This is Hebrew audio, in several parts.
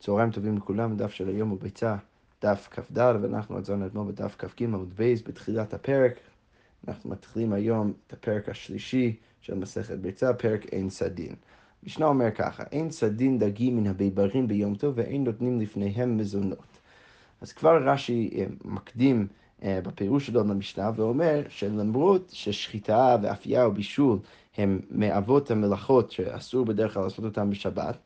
צהריים טובים לכולם, דף של היום הוא ביצה, דף כ"ד, ואנחנו עצרנו אתמול בדף כ"ג עמוד בייס בתחילת הפרק. אנחנו מתחילים היום את הפרק השלישי של מסכת ביצה, פרק אין סדין. משנה אומר ככה, אין סדין דגים מן הביברים ביום טוב ואין נותנים לפניהם מזונות. אז כבר רש"י אה, מקדים אה, בפירוש שלו למשנה ואומר שלמרות ששחיטה ואפייה ובישול הם מאבות המלאכות שאסור בדרך כלל לעשות אותם בשבת,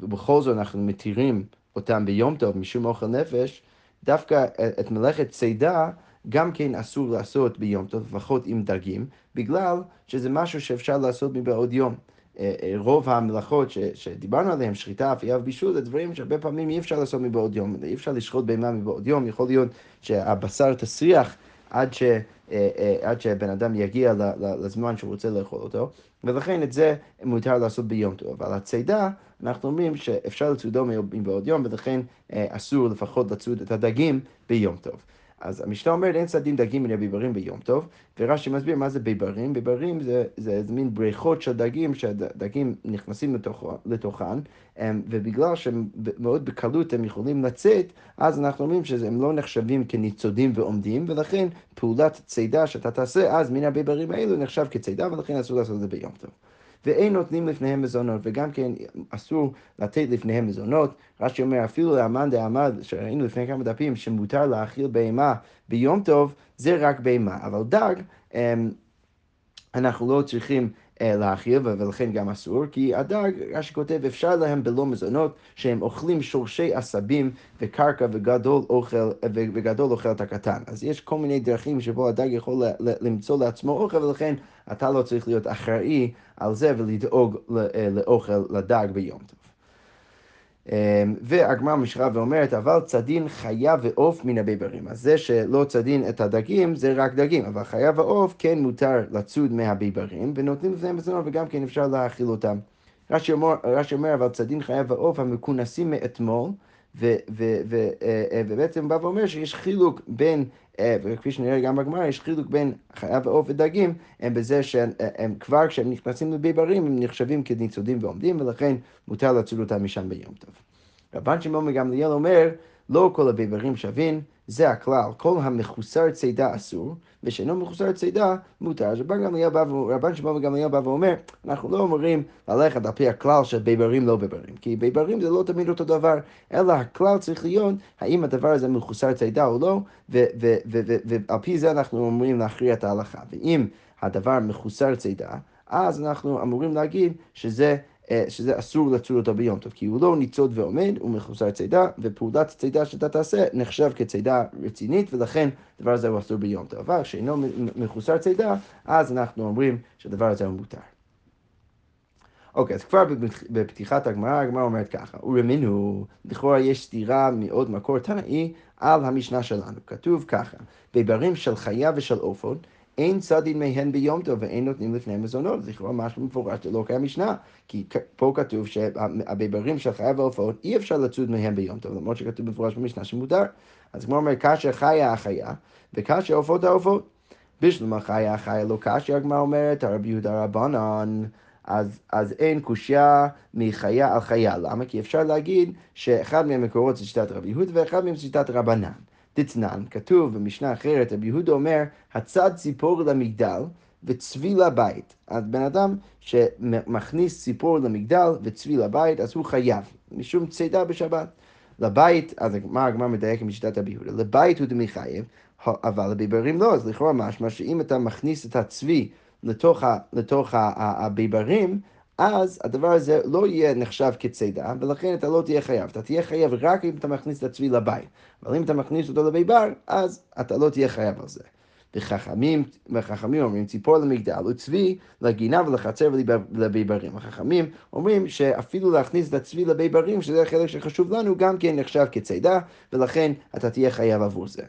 ובכל זאת אנחנו מתירים אותם ביום טוב משום אוכל נפש, דווקא את מלאכת צידה גם כן אסור לעשות ביום טוב, לפחות עם דגים, בגלל שזה משהו שאפשר לעשות מבעוד יום. אה, אה, רוב המלאכות ש, שדיברנו עליהן, שחיטה, אפייה ובישול, זה דברים שהרבה פעמים אי אפשר לעשות מבעוד יום, אי אפשר לשחוט בהמה מבעוד יום, יכול להיות שהבשר תסריח עד, ש, אה, עד שבן אדם יגיע לזמן שהוא רוצה לאכול אותו, ולכן את זה מותר לעשות ביום טוב. אבל הצידה, אנחנו אומרים שאפשר לצודו מבעוד יום, ולכן אסור לפחות לצוד את הדגים ביום טוב. אז המשנה אומרת, אין צדים דגים מן הביברים ביום טוב, ורש"י מסביר מה זה ביברים. ביברים זה, זה, מין בריכות של דגים, שהדגים נכנסים לתוך, לתוכן, ובגלל שמאוד בקלות הם יכולים לצאת, אז אנחנו אומרים שהם לא נחשבים כניצודים ועומדים, ולכן פעולת צידה שאתה תעשה, אז מן הביברים האלו נחשב כצידה, ולכן אסור לעשות את זה ביום טוב. ואין נותנים לפניהם מזונות, וגם כן אסור לתת לפניהם מזונות. רש"י אומר, אפילו לאמן דאמר, שראינו לפני כמה דפים, שמותר להאכיל בהמה ביום טוב, זה רק בהמה. אבל דג, אמ, אנחנו לא צריכים להאכיל, ולכן גם אסור, כי הדג, רש"י כותב, אפשר להם בלא מזונות, שהם אוכלים שורשי עשבים וקרקע וגדול אוכל, וגדול אוכל את הקטן. אז יש כל מיני דרכים שבו הדג יכול למצוא לעצמו אוכל, ולכן אתה לא צריך להיות אחראי על זה ולדאוג אה, לאוכל לדג ביום טוב. אמ, והגמרא משרה ואומרת, אבל צדין חיה ועוף מן הביברים. אז זה שלא צדין את הדגים, זה רק דגים, אבל חיה ועוף כן מותר לצוד מהביברים, ונותנים לפניהם מזונות וגם כן אפשר להאכיל אותם. רש"י אומר, אומר, אבל צדין חיה ועוף המכונסים מאתמול, אה, אה, ובעצם בא ואומר שיש חילוק בין, וכפי שנראה גם בגמרא, יש חילוק בין חיה ועוף ודגים, הם בזה שהם כבר כשהם נכנסים לביברים הם נחשבים כניצודים ועומדים, ולכן מותר לצוד אותם משם ביום טוב. רבן שמעון מגמליאל אומר, לא כל הביברים שווים, זה הכלל, כל המחוסר צידה אסור, ושאינו מחוסר צידה מותר. אז רבן שמעון וגמליאל בא ואומר, אנחנו לא אומרים ללכת על פי הכלל של ביברים לא ביברים, כי ביברים זה לא תמיד אותו דבר, אלא הכלל צריך להיות האם הדבר הזה מחוסר צידה או לא, ועל פי זה אנחנו אומרים להכריע את ההלכה. ואם הדבר מחוסר צידה, אז אנחנו אמורים להגיד שזה שזה אסור לצוד אותו ביום טוב, כי הוא לא ניצוד ועומד, הוא מחוסר צידה, ופעולת הצידה שאתה תעשה נחשב כצידה רצינית, ולכן הדבר הזה הוא אסור ביום טוב. אבל כשאינו מחוסר צידה, אז אנחנו אומרים שהדבר הזה הוא מותר. אוקיי, אז כבר בפתיחת הגמרא, הגמרא אומרת ככה, ורמינו, לכאורה יש סתירה מעוד מקור תנאי על המשנה שלנו. כתוב ככה, ביברים של חיה ושל עופות, אין צדין מהן ביום טוב ואין נותנים לפני מזונות, לכאורה משהו מפורש לא קיים משנה, כי פה כתוב שהביברים של חיה ועופות אי אפשר לצוד מהן ביום טוב, למרות שכתוב מפורש במשנה שמותר. אז כמו אומר, כאשר חיה החיה וכאשר עופות העופות. בשלום החיה החיה לא כאשר הגמרא אומרת, הרבי יהודה רבנן. אז, אז אין קושייה מחיה על חיה. למה? כי אפשר להגיד שאחד מהמקורות זה שיטת רבי יהודה ואחד מהם זה שיטת רבנן. דתנן, כתוב במשנה אחרת, רבי יהודה אומר, הצד ציפור למגדל וצבי לבית. אז בן אדם שמכניס ציפור למגדל וצבי לבית, אז הוא חייב, משום צידה בשבת. לבית, אז מה הגמר מדייק עם שיטת רבי יהודה? לבית הוא דמי חייב, אבל לביברים לא, אז לכאורה משמע שאם אתה מכניס את הצבי לתוך, לתוך הביברים, אז הדבר הזה לא יהיה נחשב כצידה, ולכן אתה לא תהיה חייב. אתה תהיה חייב רק אם אתה מכניס את הצבי לבית. אבל אם אתה מכניס אותו לביבר, אז אתה לא תהיה חייב על זה. וחכמים, וחכמים אומרים ציפור למגדל וצבי לגינה ולחצר ולביברים. החכמים אומרים שאפילו להכניס את הצבי לביברים, שזה החלק שחשוב לנו, גם כן נחשב כצידה, ולכן אתה תהיה חייב עבור זה.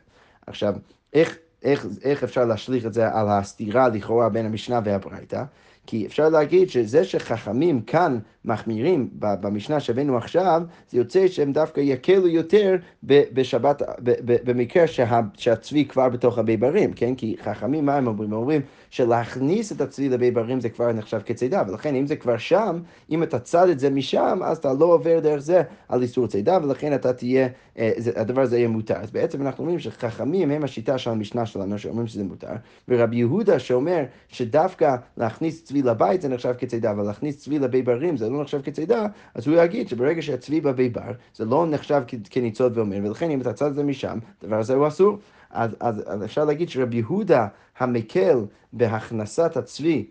עכשיו, איך, איך, איך אפשר להשליך את זה על הסתירה לכאורה בין המשנה והברייתא? כי אפשר להגיד שזה שחכמים כאן מחמירים במשנה שהבאנו עכשיו, זה יוצא שהם דווקא יקלו יותר בשבת, במקרה שה, שהצבי כבר בתוך הביברים, כן? כי חכמים, מה הם אומרים? הם אומרים שלהכניס את הצבי לביברים זה כבר נחשב כצידה, ולכן אם זה כבר שם, אם אתה צד את זה משם, אז אתה לא עובר דרך זה על איסור צידה, ולכן אתה תהיה, אה, הדבר הזה יהיה מותר. אז בעצם אנחנו אומרים שחכמים הם השיטה של המשנה שלנו, שאומרים שזה מותר, ורבי יהודה שאומר שדווקא להכניס צבי לבית זה נחשב כצידה, אבל להכניס צבי לביברים זה לא נחשב כצידה, אז הוא יגיד שברגע שהצבי בביבר, זה לא נחשב כניצוד ואומר, ולכן אם אתה צד את זה משם, הדבר הזה הוא אסור. אז, אז, אז אפשר להגיד שרבי יהודה המקל בהכנסת הצבי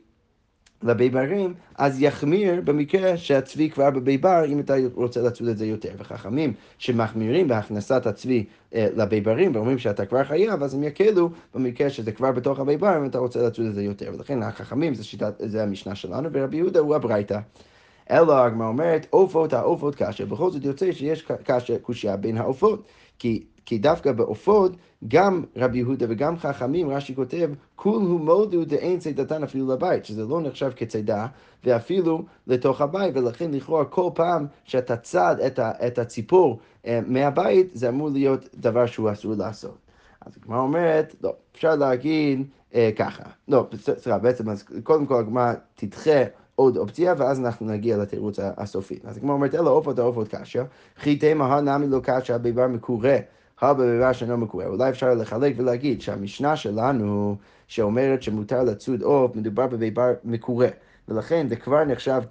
לביברים, אז יחמיר במקרה שהצבי כבר בביבר, אם אתה רוצה לצוד את זה יותר. וחכמים שמחמירים בהכנסת הצבי אה, לביברים ואומרים שאתה כבר חייב, אז הם יקלו במקרה שזה כבר בתוך הביבר, אם אתה רוצה לצוד את זה יותר. ולכן החכמים זה, שיטת, זה המשנה שלנו, ורבי יהודה הוא הברייתא. אלא הגמרא אומרת, עופות העופות קשה, בכל זאת יוצא שיש קשה קושייה בין העופות. כי, כי דווקא בעופות, גם רבי יהודה וגם חכמים, רש"י כותב, כולו מודו דאין צידתן אפילו לבית, שזה לא נחשב כצידה, ואפילו לתוך הבית, ולכן לכאורה כל פעם שאתה צד את, ה, את הציפור אה, מהבית, זה אמור להיות דבר שהוא אסור לעשות. אז הגמרא אומרת, לא, אפשר להגיד אה, ככה. לא, סליחה, בעצם, אז קודם כל הגמרא תדחה עוד אופציה, ואז אנחנו נגיע לתירוץ הסופי. אז כמו אומרת, אלא עופות העופות קשה, חיטי מהה נמי לא קשה ביבר מקורה, הבביבר שאינו מקורה. אולי אפשר לחלק ולהגיד שהמשנה שלנו, שאומרת שמותר לצוד עוף, מדובר בביבר מקורה. ולכן זה כבר נחשב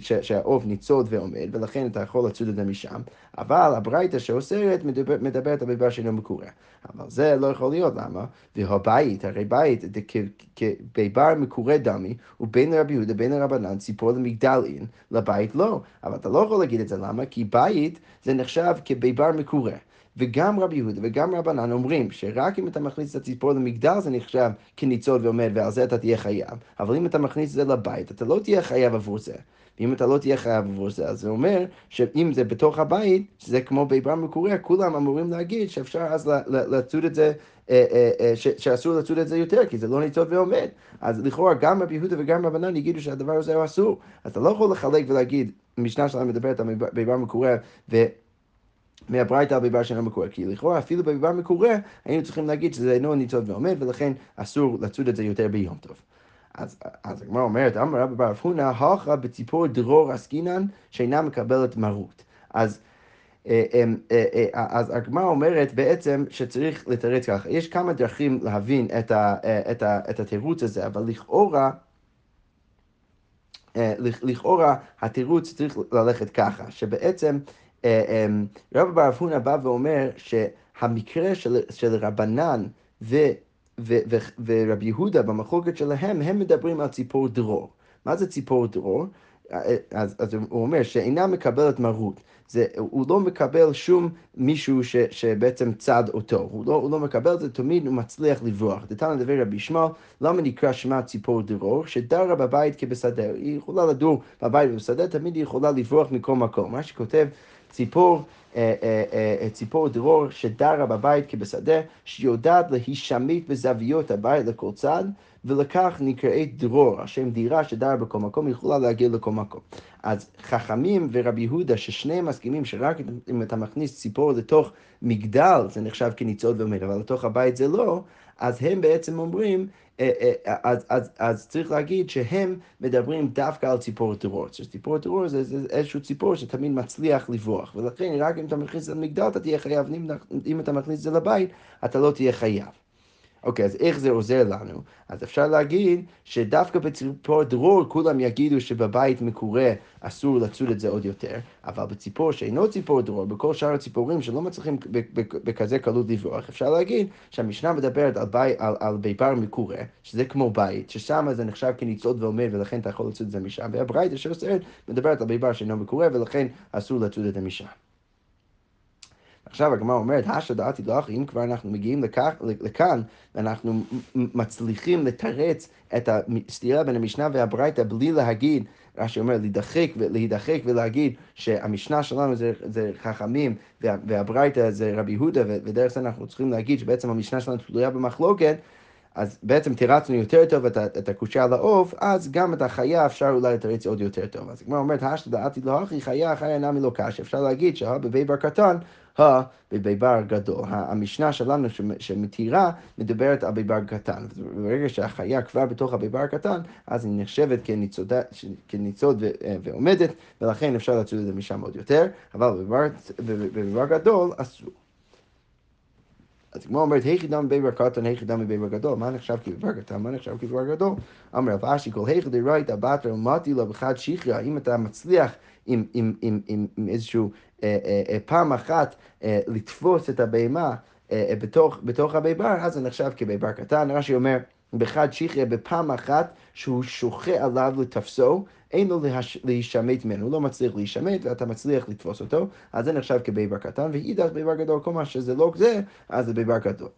שהעוף ניצוד ועומד, ולכן אתה יכול לצוד את זה משם. אבל הברייתא שאוסרת מדבר, מדברת על ביבר שאינו מקורה. אבל זה לא יכול להיות, למה? והבית, הרי בית, כביבר מקורה דמי, ובין לרבי יהודה, בין לרבנן, ציפור למגדלין, לבית לא. אבל אתה לא יכול להגיד את זה, למה? כי בית זה נחשב כביבר מקורה. וגם רבי יהודה וגם רבנן אומרים שרק אם אתה מכניס את הציפור למגדל זה נחשב כניצוד ועומד ועל זה אתה תהיה חייב. אבל אם אתה מכניס את זה לבית, אתה לא תהיה חייב עבור זה. ואם אתה לא תהיה חייב עבור זה, אז זה אומר שאם זה בתוך הבית, שזה כמו ביבר מקורה, כולם אמורים להגיד שאפשר אז לצוד את זה, אה, אה, אה, שאסור לצוד את זה יותר, כי זה לא ניצוד ועומד. אז לכאורה גם רבי יהודה וגם רבנן יגידו שהדבר הזה הוא אסור. אתה לא יכול לחלק ולהגיד, המשנה שלנו מדברת על ביבר מקורה, ו... מהברייתא על שאינו מקורה, כי לכאורה אפילו בביבר מקורה היינו צריכים להגיד שזה אינו ניצוד ועומד ולכן אסור לצוד את זה יותר ביום טוב. אז, הגמרא אומרת, אמר רבי בר אבחונה, הלכה בציפור דרור עסקינן שאינה מקבלת מרות. אז אה, אה, אה, אז הגמרא אומרת בעצם שצריך לתרץ ככה. יש כמה דרכים להבין את, ה, את, ה, את התירוץ הזה, אבל לכאורה, לכאורה התירוץ צריך ללכת ככה, שבעצם רב בר אבהונה בא ואומר שהמקרה של, של רבנן ו, ו, ו, ורבי יהודה במחלוקת שלהם, הם מדברים על ציפור דרור. מה זה ציפור דרור? אה, אז, אז הוא אומר שאינה מקבלת מרות. זה, הוא לא מקבל שום מישהו ש, שבעצם צד אותו, הוא לא, הוא לא מקבל את זה, תמיד הוא מצליח לברוח. דתנא דבר רבי ישמעאל, למה נקרא שמה ציפור דרור? שדרה בבית כבשדה, היא יכולה לדור בבית ובשדה, תמיד היא יכולה לברוח מכל מקום. מה שכותב ציפור, אה, אה, אה, ציפור דרור שדרה בבית כבשדה, שיודעת להישמט בזוויות הבית לכל צד, ולכך נקראת דרור, השם דירה שדרה בכל מקום, יכולה להגיע לכל מקום. אז חכמים ורבי יהודה, ששניהם מסכימים שרק אם אתה מכניס ציפור לתוך מגדל, זה נחשב כניצוד ועומד, אבל לתוך הבית זה לא, אז הם בעצם אומרים אה, אה, אז, אז, אז צריך להגיד שהם מדברים דווקא על ציפור טרור. ציפור טרור זה, זה איזשהו ציפור שתמיד מצליח לברוח, ולכן רק אם אתה מכניס את זה למגדל אתה תהיה חייב, אם אתה מכניס את זה לבית אתה לא תהיה חייב. אוקיי, אז איך זה עוזר לנו? אז אפשר להגיד שדווקא בציפור דרור כולם יגידו שבבית מקורה אסור לצוד את זה עוד יותר, אבל בציפור שאינו ציפור דרור, בכל שאר הציפורים שלא מצליחים בכזה קלות לברוח, אפשר להגיד שהמשנה מדברת על, בי, על, על ביבר מקורה, שזה כמו בית, ששם זה נחשב כניצוד ועומד ולכן אתה יכול לצוד את זה משם, והברייתא שאוסרת מדברת על ביבר שאינו מקורה ולכן אסור לצוד את זה משם. עכשיו הגמרא אומרת, השא דעתי לך, אם כבר אנחנו מגיעים לכך, לכאן, ואנחנו מצליחים לתרץ את הסתירה בין המשנה והברייתא בלי להגיד, רש"י אומר, להידחק, להידחק ולהגיד שהמשנה שלנו זה, זה חכמים והברייתא זה רבי יהודה, ודרך זה אנחנו צריכים להגיד שבעצם המשנה שלנו תלויה במחלוקת, אז בעצם תירצנו יותר טוב את, את הקושייה על העוף, אז גם את החיה אפשר אולי לתרץ עוד יותר טוב. אז הגמרא אומרת, השתא דעתי לא הכי חיה, חיה נמי לא קש. אפשר להגיד שהבבי בר קטן, הבבי בר גדול. המשנה שלנו שמ- שמתירה מדברת על ביבר קטן. ברגע שהחיה כבר בתוך הביבר קטן, אז היא נחשבת כניצוד, ו- ועומדת, ולכן אפשר לצוד את זה משם עוד יותר, אבל בביבר- בביבר גדול אסור. אז הגמרא אומרת, היכי דם בביבר קטן, היכי דם בביבר גדול. מה נחשב כביבר קטן, מה נחשב כביבר גדול? אמר רב אשי, כל היכי דרייתא בתרא ומתי לו בחד שכרא, אם אתה מצליח עם, עם, עם, עם, עם איזשהו אה, אה, אה, פעם אחת אה, לתפוס את הבהמה אה, אה, בתוך, בתוך הביבר, אז זה נחשב כביבר קטן. רש"י אומר, בחד שכרא, בפעם אחת שהוא שוחה עליו לתפסו, אין לו להש- להישמט ממנו, הוא לא מצליח להישמט ואתה מצליח לתפוס אותו, אז זה נחשב כביבר קטן, ואידך ביבר גדול, כל מה שזה לא זה, אז זה ביבר גדול.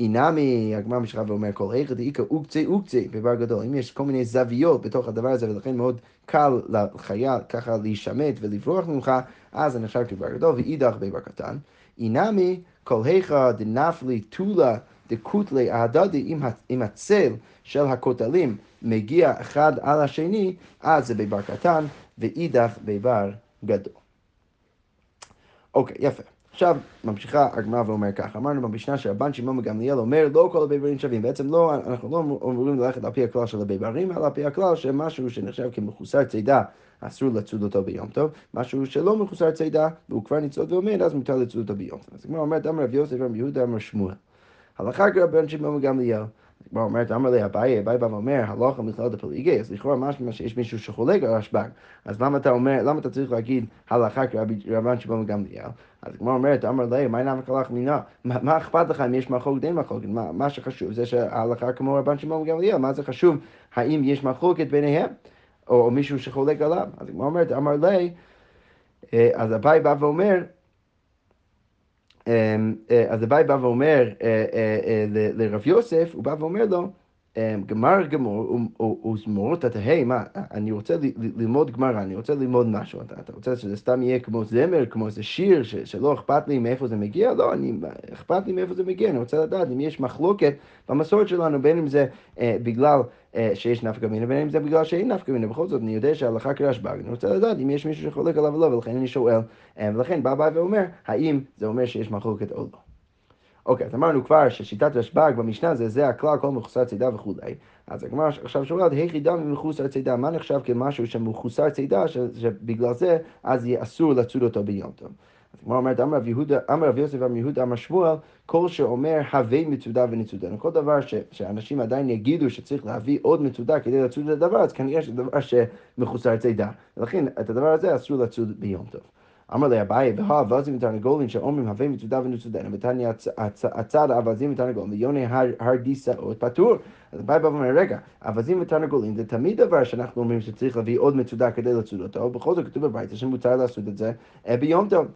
אינמי, הגמרא משכה ואומר, כל היכא דאיכא אוקצה אוקצה, ביבר גדול. אם יש כל מיני זוויות בתוך הדבר הזה, ולכן מאוד קל לחיה ככה להישמט ולברוח ממך, אז זה נחשב כביבר גדול, ואידך ביבר קטן. אינמי, כל היכא דנפלי טולה דקוטלי ה- אם הצל של הכותלים מגיע אחד על השני, אז זה ביבר קטן, ואידך ביבר גדול. אוקיי, יפה. עכשיו ממשיכה הגמרא ואומר ככה, אמרנו במשנה שרבן שמעון בגמליאל אומר לא כל הביברים שווים, בעצם לא, אנחנו לא אמורים ללכת על פי הכלל של הביברים, אלא על פי הכלל שמשהו שנחשב כמחוסר צידה אסור לצוד אותו ביום טוב, משהו שלא מחוסר צידה והוא כבר ניצוד ועומד, אז מותר לצוד אותו ביום טוב. אז הגמרא אומרת, אמר רב יוסף, אמר יהודה, אמר שמואל. הלכה כרבן שמעון בגמליאל. הגמרא אומרת, אמר לי אביי, אביי בא ואומר, הלכה מכלל דפליגי, אז לכאורה משמע שיש מישהו שחולק על רשב"ג. אז למה אתה אומר, למה אתה צריך להגיד הלכה כרבן שמעון בגמליאל? אז הגמרא אומרת, אמר לי, מה נמק הלך מינה? מה אכפת לך אם יש מחלוקת, אין מחלוקת? מה שחשוב זה שההלכה כמו רבן שמעון בגמליאל, מה זה חשוב? האם יש מחלוקת ביניהם? או מישהו שחולק עליו? אז הגמרא אומרת, אמר לי, אה, אז אביי בא ואומר, אז אביי בא ואומר אה, אה, אה, לרב יוסף, הוא בא ואומר לו, אמ, גמר גמור וזמור, תתהה, מה, אני רוצה ללמוד גמרא, אני רוצה ללמוד משהו, אתה, אתה רוצה שזה סתם יהיה כמו זמר, כמו איזה שיר, ש, שלא אכפת לי מאיפה זה מגיע? לא, אני, אכפת לי מאיפה זה מגיע, אני רוצה לדעת אם יש מחלוקת במסורת שלנו, בין אם זה אה, בגלל אה, שיש נפקא מינה, בין אם זה בגלל שאין נפקא מינה, בכל זאת אני יודע שההלכה כרשב"ג, אני רוצה לדעת אם יש מישהו שחולק עליו או לא, ולכן אני שואל, אה, ולכן בא אביי ואומר, האם זה אומר שיש מחלוקת או לא. אוקיי, אז אמרנו כבר ששיטת רשב"ג במשנה זה, זה הכלל, כל מחוסר צידה וכולי. אז הגמרא עכשיו שואלת, דם ממחוסר צידה, מה נחשב כמשהו שמחוסר צידה, שבגלל זה אז יהיה אסור לצוד אותו ביום טוב. אז הגמרא אומרת, אמר רב יהודה, אמר רב יוסף, אמר יהודה, אמר שמואל, כל שאומר הווה מצודה ונצודנו. כל דבר ש, שאנשים עדיין יגידו שצריך להביא עוד מצודה כדי לצוד את הדבר, אז כנראה שזה דבר שמחוסר צידה. ולכן את הדבר הזה אסור לצוד ביום טוב. אמר לי אביי, והא אווזים ותרנגולים שאומרים הווה מצודה ונצודנו, ותניא הצ- הצ- הצד האווזים ותרנגולים, ויוני הר הר דיסאות פטור. אז אביי בא ואומר, רגע, אווזים ותרנגולים זה תמיד דבר שאנחנו אומרים שצריך להביא עוד מצודה כדי לצוד אותו, בכל זאת כתוב בברייתא שמותר לעשות את זה אה, ביום טוב,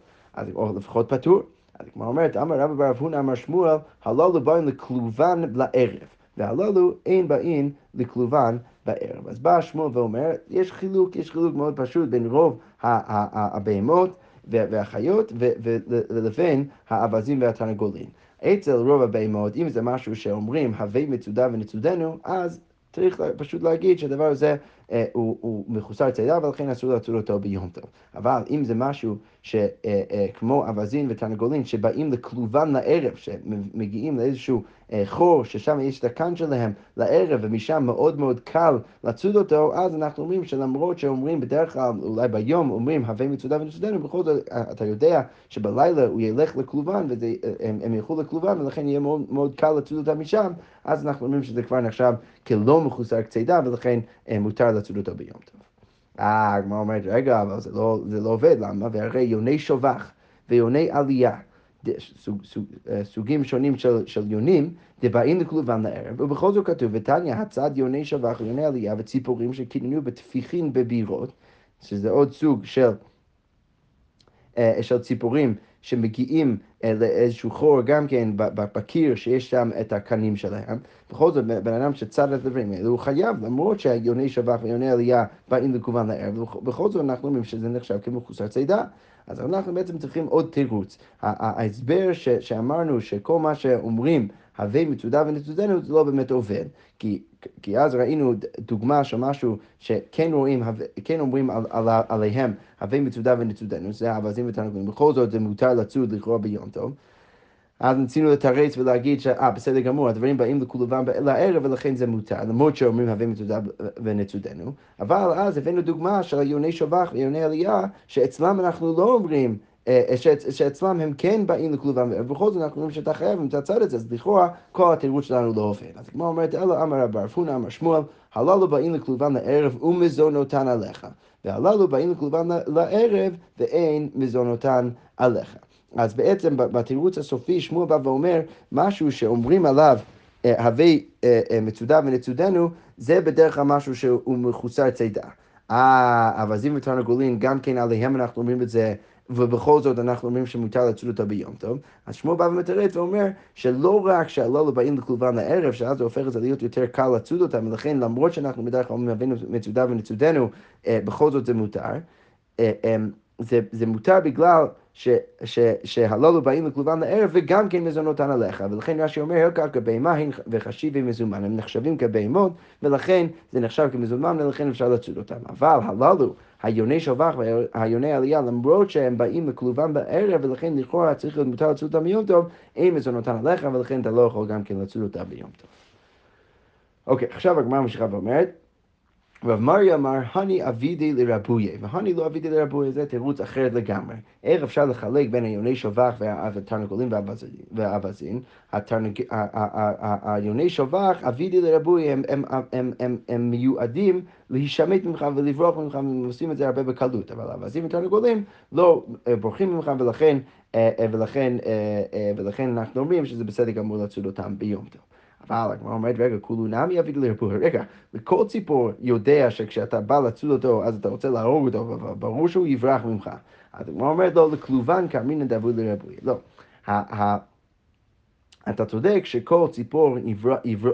או לפחות פטור. אז הגמרא אומרת, אמר רבא בר אבהונה אמר שמואל, הללו באים לכלובן לערב, והללו אין באים לכלובן בערב. אז בא שמואל ואומר, יש חילוק, יש חילוק מאוד פשוט בין רוב הבהמות וה- והחיות ו- ו- לבין האווזים והתרנגולים. אצל רוב הבהמות, אם זה משהו שאומרים הווי מצודה ונצודנו, אז צריך פשוט להגיד שהדבר הזה הוא, הוא מחוסר צידה ולכן אסור לעצור אותו ביום טוב. אבל אם זה משהו שכמו אווזים ותרנגולים שבאים לכלובן לערב, שמגיעים לאיזשהו אה, חור ששם יש את הקן שלהם לערב ומשם מאוד מאוד קל לצוד אותו, אז אנחנו אומרים שלמרות שאומרים בדרך כלל, אולי ביום אומרים הווי מצודה ונצודנו, בכל זאת אה, אתה יודע שבלילה הוא ילך לכלובן והם הם ילכו לכלובן ולכן יהיה מאוד, מאוד קל לצוד אותם משם, אז אנחנו אומרים שזה כבר נחשב כלא מחוסר צידה ולכן אה, מותר לצוד אותו ביום טוב. אה, הגמרא אומרת, רגע, אבל זה לא, זה לא עובד, למה? והרי יוני שובח ויוני עלייה, סוג, סוג, אה, סוגים שונים של, של יונים, דבאים לכלובן לערב, ובכל זאת כתוב, ותניא הצד יוני שובח ויוני עלייה וציפורים שכיננו בתפיחין בבירות, שזה עוד סוג של, אה, של ציפורים שמגיעים לאיזשהו חור גם כן בקיר שיש שם את הקנים שלהם. בכל זאת, בן אדם שצד את הדברים האלה, הוא חייב, למרות שהיוני שבח ויוני עלייה באים לכוון לערב, בכל זאת אנחנו אומרים שזה נחשב כמחוסר צידה. אז אנחנו בעצם צריכים עוד תירוץ. ההסבר שאמרנו שכל מה שאומרים, הווי מצודה ונצודנו, זה לא באמת עובד. כי, כי אז ראינו דוגמה של משהו שכן רואים, כן אומרים על, על, עליהם, הווי מצודה ונצודנו, זה אווזים ותרנגולים, בכל זאת זה מותר לצוד לכאורה ביום טוב. אז ניסינו לתרץ ולהגיד שאה, בסדר גמור, הדברים באים לכולבם לערב ולכן זה מותר, למרות שאומרים הווה מצודה ונצודנו, אבל אז הבאנו דוגמה של יוני שובח ויוני עלייה, שאצלם אנחנו לא אומרים שאצלם הם כן באים לכלובם, ובכל זאת אנחנו אומרים שאתה חייב אם אתה צד את זה, אז לכאורה כל התירוץ שלנו לא עובד. אז כמו אומרת, אלא אמר רב רפונה אמר שמואל, הללו באים לכלובם לערב ומזונותן עליך, והללו באים לכלובם לערב ואין מזונותן עליך. אז בעצם בתירוץ הסופי שמואל בא ואומר משהו שאומרים עליו אה, הווי אה, אה, מצודה ונצודנו, זה בדרך כלל משהו שהוא מחוסר צידה. אה, אווזים ותרנגולין, גם כן עליהם אנחנו אומרים את זה, ובכל זאת אנחנו אומרים שמותר לצוד אותה ביום טוב. אז שמואל בא ומתרץ ואומר שלא רק שהלולו באים לכלובן לערב, שאז זה הופך את זה להיות יותר קל לצוד אותם, ולכן למרות שאנחנו בדרך כלל אומרים מצודה ונצודנו, בכל זאת זה מותר. זה, זה מותר בגלל שהלולו באים לכלובם לערב וגם כן מזונותן עליך, ולכן רש"י אומר, הלקח כבהמה וחשיבי מזומן, הם נחשבים כבהמות, ולכן זה נחשב כמזומן ולכן אפשר לצוד אותם. אבל הללו, היוני שבח והיוני עלייה, למרות שהם באים לכלובם בערב, ולכן לכאורה צריך להיות מותר לצוד אותם ביום טוב, אין מזונותן עליך, ולכן אתה לא יכול גם כן לצוד אותם ביום טוב. אוקיי, עכשיו הגמרא ממשיכה ואומרת, רב מריה אמר, הני אבידי לרבויה, והני לא אבידי לרבויה, זה תירוץ אחר לגמרי. איך אפשר לחלק בין היוני שבח והתרנגולים והאווזים? היוני שבח, אבידי לרבויה, הם מיועדים להישמט ממך ולברוח ממך, והם עושים את זה הרבה בקלות, אבל האווזים ותרנגולים לא אה, בורחים ממך, אה, אה, ולכן אנחנו אומרים שזה בסדר גמור לצוד אותם ביום טוב. אבל הגמרא אומרת, רגע, כולו נמי אביד לרפואה. רגע, וכל ציפור יודע שכשאתה בא לצוד אותו, אז אתה רוצה להרוג אותו, אבל ברור שהוא יברח ממך. אז הגמרא אומרת לו, לכלובן כאמרינא דאבוד לרפואה. לא. אתה צודק שכל ציפור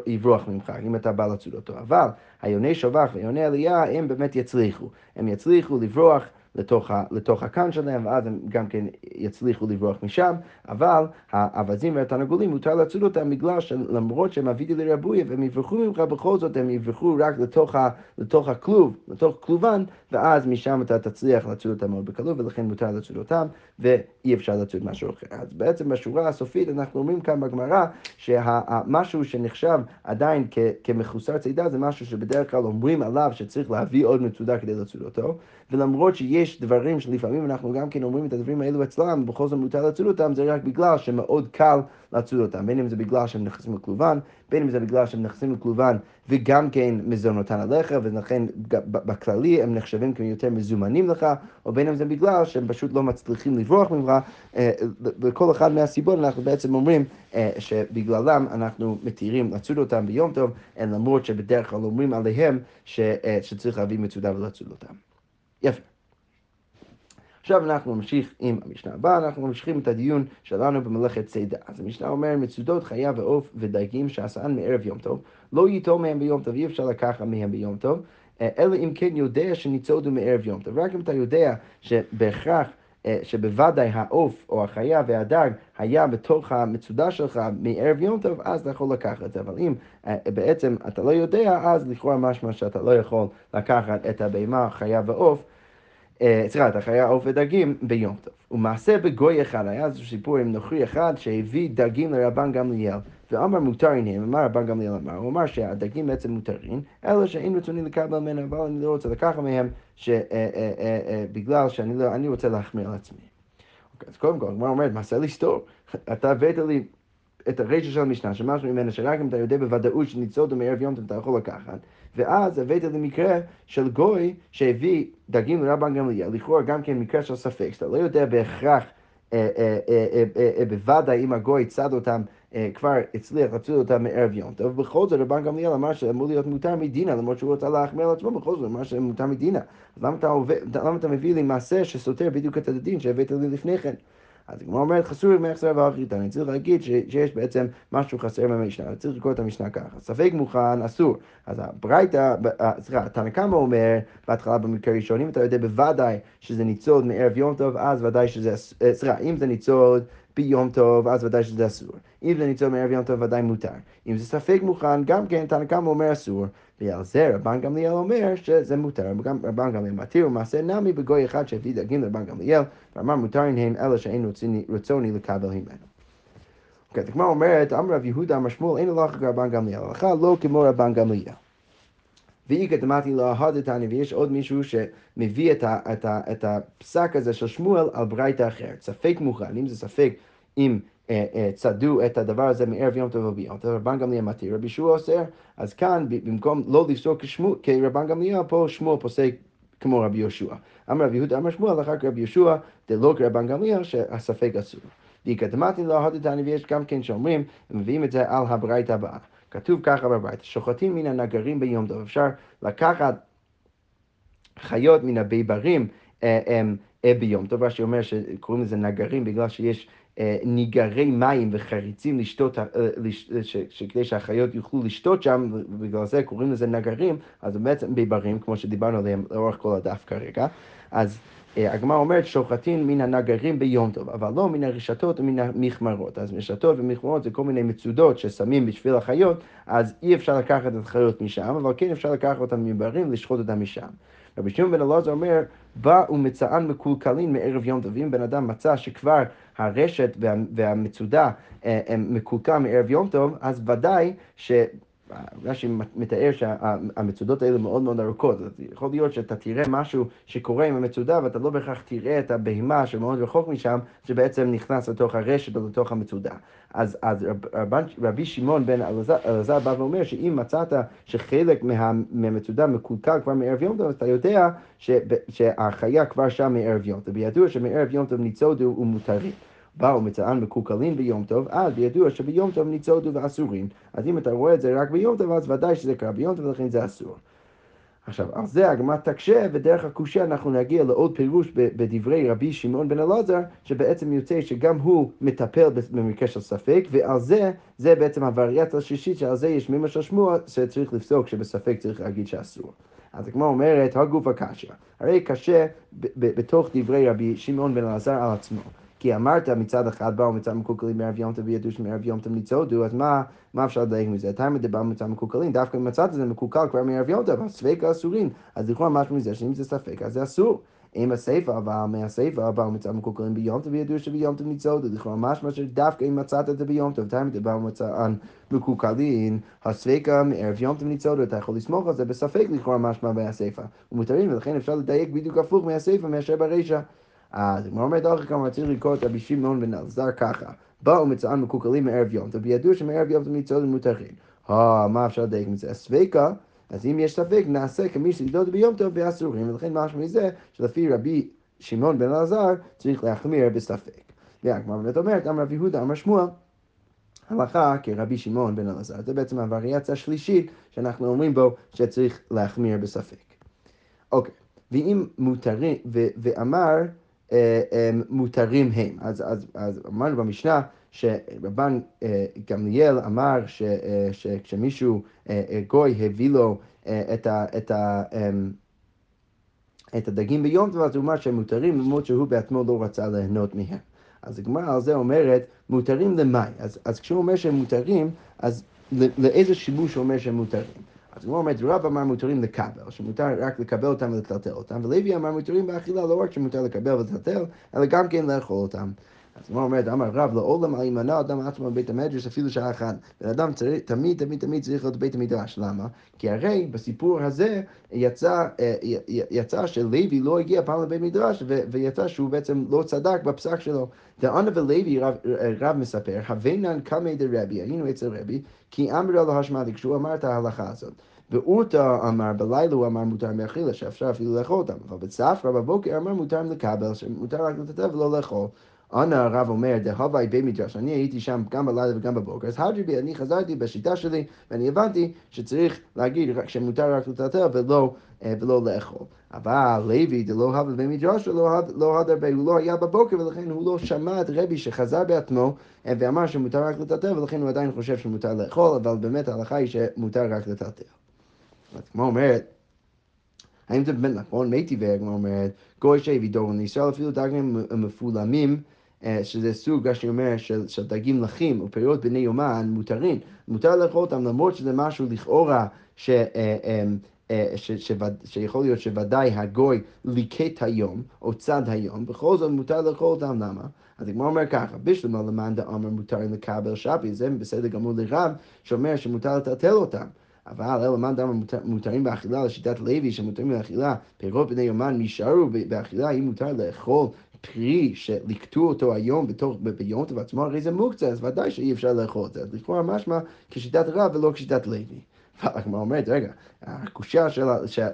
יברוח ממך, אם אתה בא לצוד אותו, אבל היוני שבח ויוני עלייה, הם באמת יצליחו. הם יצליחו לברוח לתוך, לתוך הקן שלהם, ואז הם גם כן יצליחו לברוח משם, אבל האווזים והתנגולים מותר לצוד אותם בגלל שלמרות שהם אבידי לרבויה והם יברחו ממך, בכל זאת הם יברחו רק לתוך, ה, לתוך הכלוב, לתוך כלובן, ואז משם אתה תצליח לצוד אותם מאוד בקלות, ולכן מותר לצוד אותם, ואי אפשר לצוד משהו אחר. אז בעצם בשורה הסופית אנחנו אומרים כאן בגמרא, שמשהו שנחשב עדיין כ, כמחוסר צידה זה משהו שבדרך כלל אומרים עליו שצריך להביא עוד מצודה כדי לצוד אותו, ולמרות שיש דברים שלפעמים אנחנו גם כן אומרים את הדברים האלו אצלם, ובכל זאת מותר לצוד אותם, זה רק בגלל שמאוד קל לצוד אותם, בין אם זה בגלל שהם נכנסים לכלובן, בין אם זה בגלל שהם נכנסים לכלובן וגם כן מזון אותן עליך, ולכן בכללי הם נחשבים כיותר מזומנים לך, או בין אם זה בגלל שהם פשוט לא מצליחים לברוח ממך, וכל אה, אחד מהסיבות אנחנו בעצם אומרים אה, שבגללם אנחנו מתירים לצוד אותם ביום טוב, למרות שבדרך כלל אומרים עליהם אה, שצריך להביא מצודה ולצוד אותם. יפה. עכשיו אנחנו נמשיך עם המשנה הבאה, אנחנו ממשיכים את הדיון שלנו במלאכת צידה. אז המשנה אומר, מצודות חיה ועוף ודגים שעשן מערב יום טוב, לא ייטול מהם ביום טוב, אי אפשר לקחת מהם ביום טוב, אלא אם כן יודע שניצודו מערב יום טוב. רק אם אתה יודע שבהכרח אה, שבוודאי העוף או החיה והדג היה בתוך המצודה שלך מערב יום טוב, אז אתה יכול לקחת את זה. אבל אם אה, בעצם אתה לא יודע, אז לכאורה משמע שאתה לא יכול לקחת את הבהמה, חיה ועוף. אה, סליחה, את החיה עוף ודגים ביום טוב. ומעשה בגוי אחד, היה איזה סיפור עם נוכרי אחד שהביא דגים לרבן גמליאל, ואמר מותר הנה, אמר רבן גמליאל אמר, הוא אמר שהדגים בעצם מותרים, אלא שאין רצוני לקבל ממנו, אבל אני לא רוצה לקחת מהם, אה, בגלל שאני לא, רוצה להחמיר על עצמי. אוקיי, אז קודם כל, הגמרא אומרת, מעשה לסתור, אתה הבאת לי את הרשע של המשנה, שמשהו ממנה שרק אם אתה יודע בוודאות שניצודו מערב יום אתה יכול לקחת, ואז הבאת למקרה של גוי שהביא דגים לרבן גמליאל, לכאורה גם כן מקרה של ספק, שאתה לא יודע בהכרח אה, אה, אה, בוודאי אם הגוי צד אותם, כבר הצליח לצוד אותם מערב יום טוב, ובכל זאת רבן גמליאל אמר שאמור להיות מותר מדינה, למרות שהוא רצה להחמיר על עצמו, בכל זאת אמר שמותר מדינה. למה אתה מביא לי מעשה שסותר בדיוק את הדין שהבאת לי לפני כן? אז הגמרא אומרת, חסור מהחסר ואחרית, אני צריך להגיד שיש בעצם משהו חסר מהמשנה, אני צריך לקרוא את המשנה ככה. ספק מוכן, אסור. אז הברייתא, אה, סליחה, תנא קמא אומר, בהתחלה במקרה ראשון, אם אתה יודע בוודאי שזה ניצוד מערב יום טוב, אז ודאי שזה, אה, סליחה, אם זה ניצוד ביום טוב, אז ודאי שזה אסור. אם זה ניצול מערב יום טוב, ודאי מותר. אם זה ספק מוכן, גם כן, תנא קמא אומר אסור. ועל זה רבן גמליאל אומר שזה מותר. רבן גמליאל מתיר ומעשה נמי בגוי אחד שהביא דגים לרבן גמליאל, ואמר מותר הן אלא שאין רצוני לקבל ממנו. אוקיי, הגמרא אומרת, אמר רב יהודה אמר שמואל, אין הלכה כרבן גמליאל, הלכה לא כמו רבן גמליאל. והיא קדמתי להדתני, ויש עוד מישהו שמביא את, ה, את, ה, את הפסק הזה של שמואל על ברייתא אחרת. ספק מוכן, אם זה ספק אם אה, אה, צדו את הדבר הזה מערב יום טוב וביום טוב, רבן גמליאל מתיר, רבי ישוע אוסר, אז כאן במקום לא לפסוק כרבן גמליאל, פה שמואל פוסק כמו רבי יהושע. אמר רבי יהודה אמר שמואל, אחר כך רבי יהושע, דלא כרבן גמליאל, שהספק אסור. דיקדמתי להדתני, ויש גם כן שאומרים, מביאים את זה על הברייתא הבאה. כתוב ככה בברייתא, שוחטים מן הנגרים ביום טוב. אפשר לקחת חיות מן הביברים אה, אה, אה, ביום טוב, רש"י אומר שקוראים לזה נגרים בגלל שיש ניגרי מים וחריצים לשתות, כדי שהחיות יוכלו לשתות שם, ובגלל זה קוראים לזה נגרים, אז בעצם ביברים, כמו שדיברנו עליהם לאורך כל הדף כרגע. אז אה, הגמרא אומרת שוחטין מן הנגרים ביום טוב, אבל לא מן הרשתות ומן המכמרות. אז רשתות ומכמרות זה כל מיני מצודות ששמים בשביל החיות, אז אי אפשר לקחת את החיות משם, אבל כן אפשר לקחת אותם מברים ולשחוט אותם משם. רבי שמעון בן אלעזר אומר, בא ומצען מקולקלין מערב יום טוב. אם בן אדם מצא שכבר הרשת וה, והמצודה אה, מקולקל מערב יום טוב, אז ודאי ש... רש"י מתאר שהמצודות האלה מאוד מאוד ארוכות, אז יכול להיות שאתה תראה משהו שקורה עם המצודה ואתה לא בהכרח תראה את הבהמה שמאוד רחוק משם, שבעצם נכנס לתוך הרשת או לתוך המצודה. אז, אז רב, רבי שמעון בן אלעזר בא ואומר שאם מצאת שחלק מה, מהמצודה מקולקל כבר מערב יום טוב, אתה יודע שהחיה כבר שם מערב יום טוב, וידוע שמערב יום טוב ניצודו ומותרים. באו מצען מקולקלין ביום טוב, אז בידוע שביום טוב ניצודו ואסורים. אז אם אתה רואה את זה רק ביום טוב, אז ודאי שזה קרה ביום טוב ולכן זה אסור. עכשיו, על זה הגמרא תקשה, ודרך הקושה אנחנו נגיע לעוד פירוש בדברי רבי שמעון בן אלעזר, שבעצם יוצא שגם הוא מטפל במקרה של ספק, ועל זה, זה בעצם הווריאציה השלישית, שעל זה יש מימה של שמוע, שצריך לפסוק שבספק צריך להגיד שאסור. אז הגמרא אומרת, הגוף הקשה. הרי קשה בתוך דברי רבי שמעון בן אלעזר על עצמו. כי אמרת מצד אחד באו מצד מקולקלים מערב יום טוב וידעו שמערב יום טוב ניצודו, אז מה, מה אפשר לדייק מזה? אתה מדבר מצד מקולקלים, דווקא מצאת זה מקולקל כבר מערב יום טוב, הספק האסורים, אז לכאורה משהו מזה שאם זה ספק אז זה אסור. אם הסיפא אבל מהסיפא באו מצד מקולקלים ביום טוב וידעו שביום טוב ניצודו, לכאורה משמע שדווקא אם מצאת את זה ביום טוב, אתה מדבר מצד מקולקלים, הספקה מערב יום טוב ניצודו, אתה יכול לסמוך על זה בספק לכאורה משמע מהסיפא. ומותרים ולכן אפשר לדייק בדיוק הפוך מהסיפא מאשר ברישא. אז הגמרא אומרת אחר כמה צריך לקרוא את רבי שמעון בן אלעזר ככה. באו מצען מקוקלים מערב יום טוב, וידעו שמערב יום טוב ניצולים מותרים. מה אפשר לדייק מזה? ספיקה, אז אם יש ספק, נעשה כמי שנידוד ביום טוב ואסורים, ולכן משהו מזה, שלפי רבי שמעון בן אלעזר, צריך להחמיר בספק. והגמרא באמת אומרת, אמר רבי יהודה, אמר שמואל, הלכה כרבי שמעון בן אלעזר. זה בעצם הווריאציה השלישית שאנחנו אומרים בו שצריך להחמיר בספק. אוקיי, ואם מותרים, ואמר מותרים הם. אז, אז, אז אמרנו במשנה שרבן אה, גמליאל אמר ש, שכשמישהו, גוי, הביא לו את, ה, את, ה, אמ, את הדגים ביום טוב, אז הוא אמר שהם מותרים למרות שהוא בעצמו לא רצה ליהנות מהם. אז הגמרא על זה אומרת, מותרים למאי. אז, אז כשהוא אומר שהם מותרים, אז לאיזה שימוש הוא אומר שהם מותרים? אז הוא אומר, רב אמר מותרים לקבל, שמותר רק לקבל אותם ולטלטל אותם, ולוי אמר מותרים באכילה, לא רק שמותר לקבל ולטלטל, אלא גם כן לאכול אותם. אז הוא אומר, אמר רב לעולם על ימנע אדם עצמו בבית המדרש אפילו שעה אחת. בן אדם צריך, תמיד תמיד תמיד צריך להיות בבית המדרש. למה? כי הרי בסיפור הזה יצא, אה, יצא שלוי לא הגיע פעם לבית מדרש ויצא שהוא בעצם לא צדק בפסק שלו. דאנה ולוי רב, רב מספר, הבינן קמי דרבי, היינו אצל רבי, כי אמר לו השמעתי כשהוא אמר את ההלכה הזאת. ואורתא אמר בלילה הוא אמר מותר מאכילה, שאפשר אפילו לאכול אותם, אבל בספרא בבוקר אמר מותר לקבל, שמותר רק לטטל ולא לאכול. אנא הרב אומר, דהווי בי מדרש, אני הייתי שם גם בלילה וגם בבוקר, אז הדריבי, אני חזרתי בשיטה שלי, ואני הבנתי שצריך להגיד שמותר רק לטלטל ולא, אה, ולא לאכול. אבל לוי דלא הווה בבי מדרש ולא הרבה, הוא לא היה בבוקר ולכן הוא לא שמע את רבי שחזר בעצמו אה, ואמר שמותר רק לטלטל ולכן הוא עדיין חושב שמותר לאכול, אבל באמת ההלכה היא שמותר רק לטלטל. אז כמו אומרת, האם זה באמת נכון? מי טבעי, כמו אומרת, גוי שהביא דורון לישראל אפילו דגנים מפולמים שזה סוג, אני אומר, של, של דגים לחים או פירות בני יומן מותרים. מותר לאכול אותם למרות שזה משהו לכאורה ש... אה, אה, ש, שווד, שיכול להיות שוודאי הגוי ליקט היום, או צד היום, בכל זאת מותר לאכול אותם, למה? אז הגמרא אומר ככה, בשלמה למאן דאמר מותרים לקבל שבי, זה בסדר גמור לרב, שאומר שמותר לטלטל אותם. אבל אלא מאן דאמר מותרים באכילה לשיטת לוי, שמותרים באכילה, פירות בני יומן נשארו באכילה, אם מותר לאכול פרי שליקטו אותו היום בתוך, ביום טוב עצמו, הרי זה מוקצה, אז ודאי שאי אפשר לאכול את זה. אז לכאורה משמע כשיטת רב ולא כשיטת לוי. הגמרא אומרת, רגע, הקושייה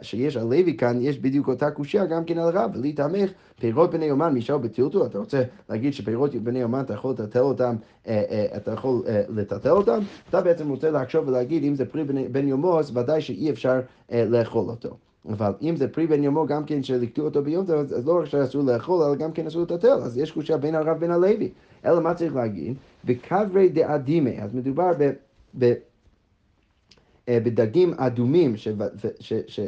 שיש על לוי כאן, יש בדיוק אותה קושייה גם כן על רב, ולי תמך פירות בני יומן משאו בטלטול, אתה רוצה להגיד שפירות בני יומן אתה יכול לטלטל אותם, אה, אה, אתה יכול אה, לטלטל אותם, אתה בעצם רוצה לחשוב ולהגיד אם זה פרי בן יומו, אז ודאי שאי אפשר לאכול אותו. אבל אם זה פרי בן יומו גם כן שליקטו אותו ביום טוב, אז לא רק שאסור לאכול, אלא גם כן אסור לטלטל, אז יש קושייה בין הרב ובין הלוי. אלא מה צריך להגיד? וקברי דאדימי, אז מדובר ב... ב אה, בדגים אדומים,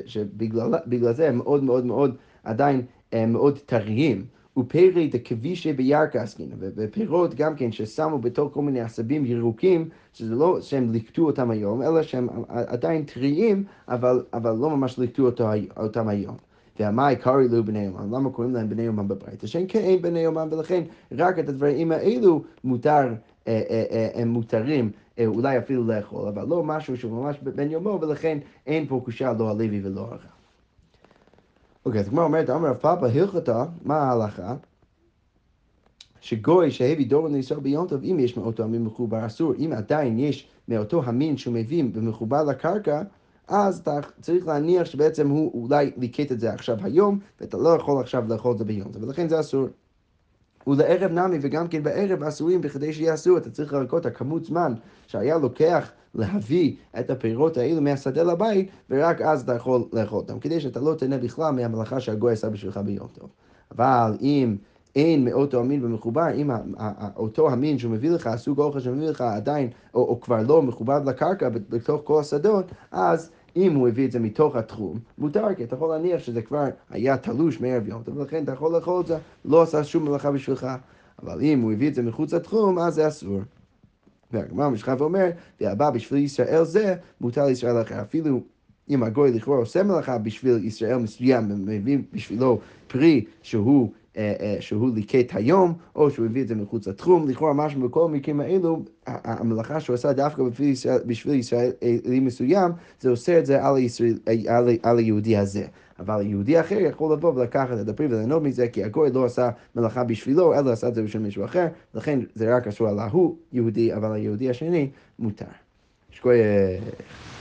שבגלל זה הם מאוד מאוד מאוד עדיין אה, מאוד טריים. ופרי דקבישי בירקה עסקינא, ופירות גם כן ששמו בתוך כל מיני עשבים ירוקים, שזה לא שהם ליקטו אותם היום, אלא שהם עדיין טריים, אבל, אבל לא ממש ליקטו אותם היום. והמאי קרעי לו בני יומן, למה קוראים להם בני יומן בברית? שאין כן בני יומן, ולכן רק את הדברים האלו מותר, אה, הם מותרים אולי אפילו לאכול, אבל לא משהו שהוא ממש בן יומו, ולכן אין פה קושה לא על לוי ולא רב. אוקיי, אז כמו אומרת, אמר רב פאפה, הלכתה, מה ההלכה? שגוי שהביא דורון לישראל ביום טוב, אם יש מאותו המין מחובר אסור, אם עדיין יש מאותו המין שהוא מביא ומחובר לקרקע, אז אתה צריך להניח שבעצם הוא אולי ליקט את זה עכשיו היום, ואתה לא יכול עכשיו לאכול את זה ביום טוב, ולכן זה אסור. ולערב נמי וגם כן בערב אסורים בכדי שיעשו, אתה צריך לרקות הכמות זמן שהיה לוקח להביא את הפירות האלו מהשדה לבית, ורק אז אתה יכול לאכול אותם, כדי שאתה לא תהנה בכלל מהמלאכה שהגוי עשה בשבילך ביום טוב. אבל אם אין מאותו המין ומחובר, אם אותו המין שהוא מביא לך, הסוג אוכל שמביא לך עדיין, או, או כבר לא מחובר לקרקע בתוך כל השדות, אז אם הוא הביא את זה מתוך התחום, מותר, כי אתה יכול להניח שזה כבר היה תלוש מערב יום טוב, ולכן אתה יכול לאכול את זה, לא עשה שום מלאכה בשבילך. אבל אם הוא הביא את זה מחוץ לתחום, אז זה אסור. והגמרא משכב ואומר, והבא בשביל ישראל זה, מותר לישראל אחר. אפילו אם הגוי לכאורה עושה מלאכה בשביל ישראל מסוים, מביא בשבילו פרי שהוא שהוא ליקט היום, או שהוא הביא את זה מחוץ לתחום. לכאורה משהו בכל המקרים האלו, המלאכה שהוא עשה דווקא בשביל ישראלי מסוים, זה עושה את זה על, הישראל, על, על היהודי הזה. אבל יהודי אחר יכול לבוא ולקחת את הפרי וליהנות מזה, כי הגוי לא עשה מלאכה בשבילו, אלא עשה את זה בשביל מישהו אחר, לכן זה רק אסור על ההוא יהודי, אבל היהודי השני מותר. שכוייך.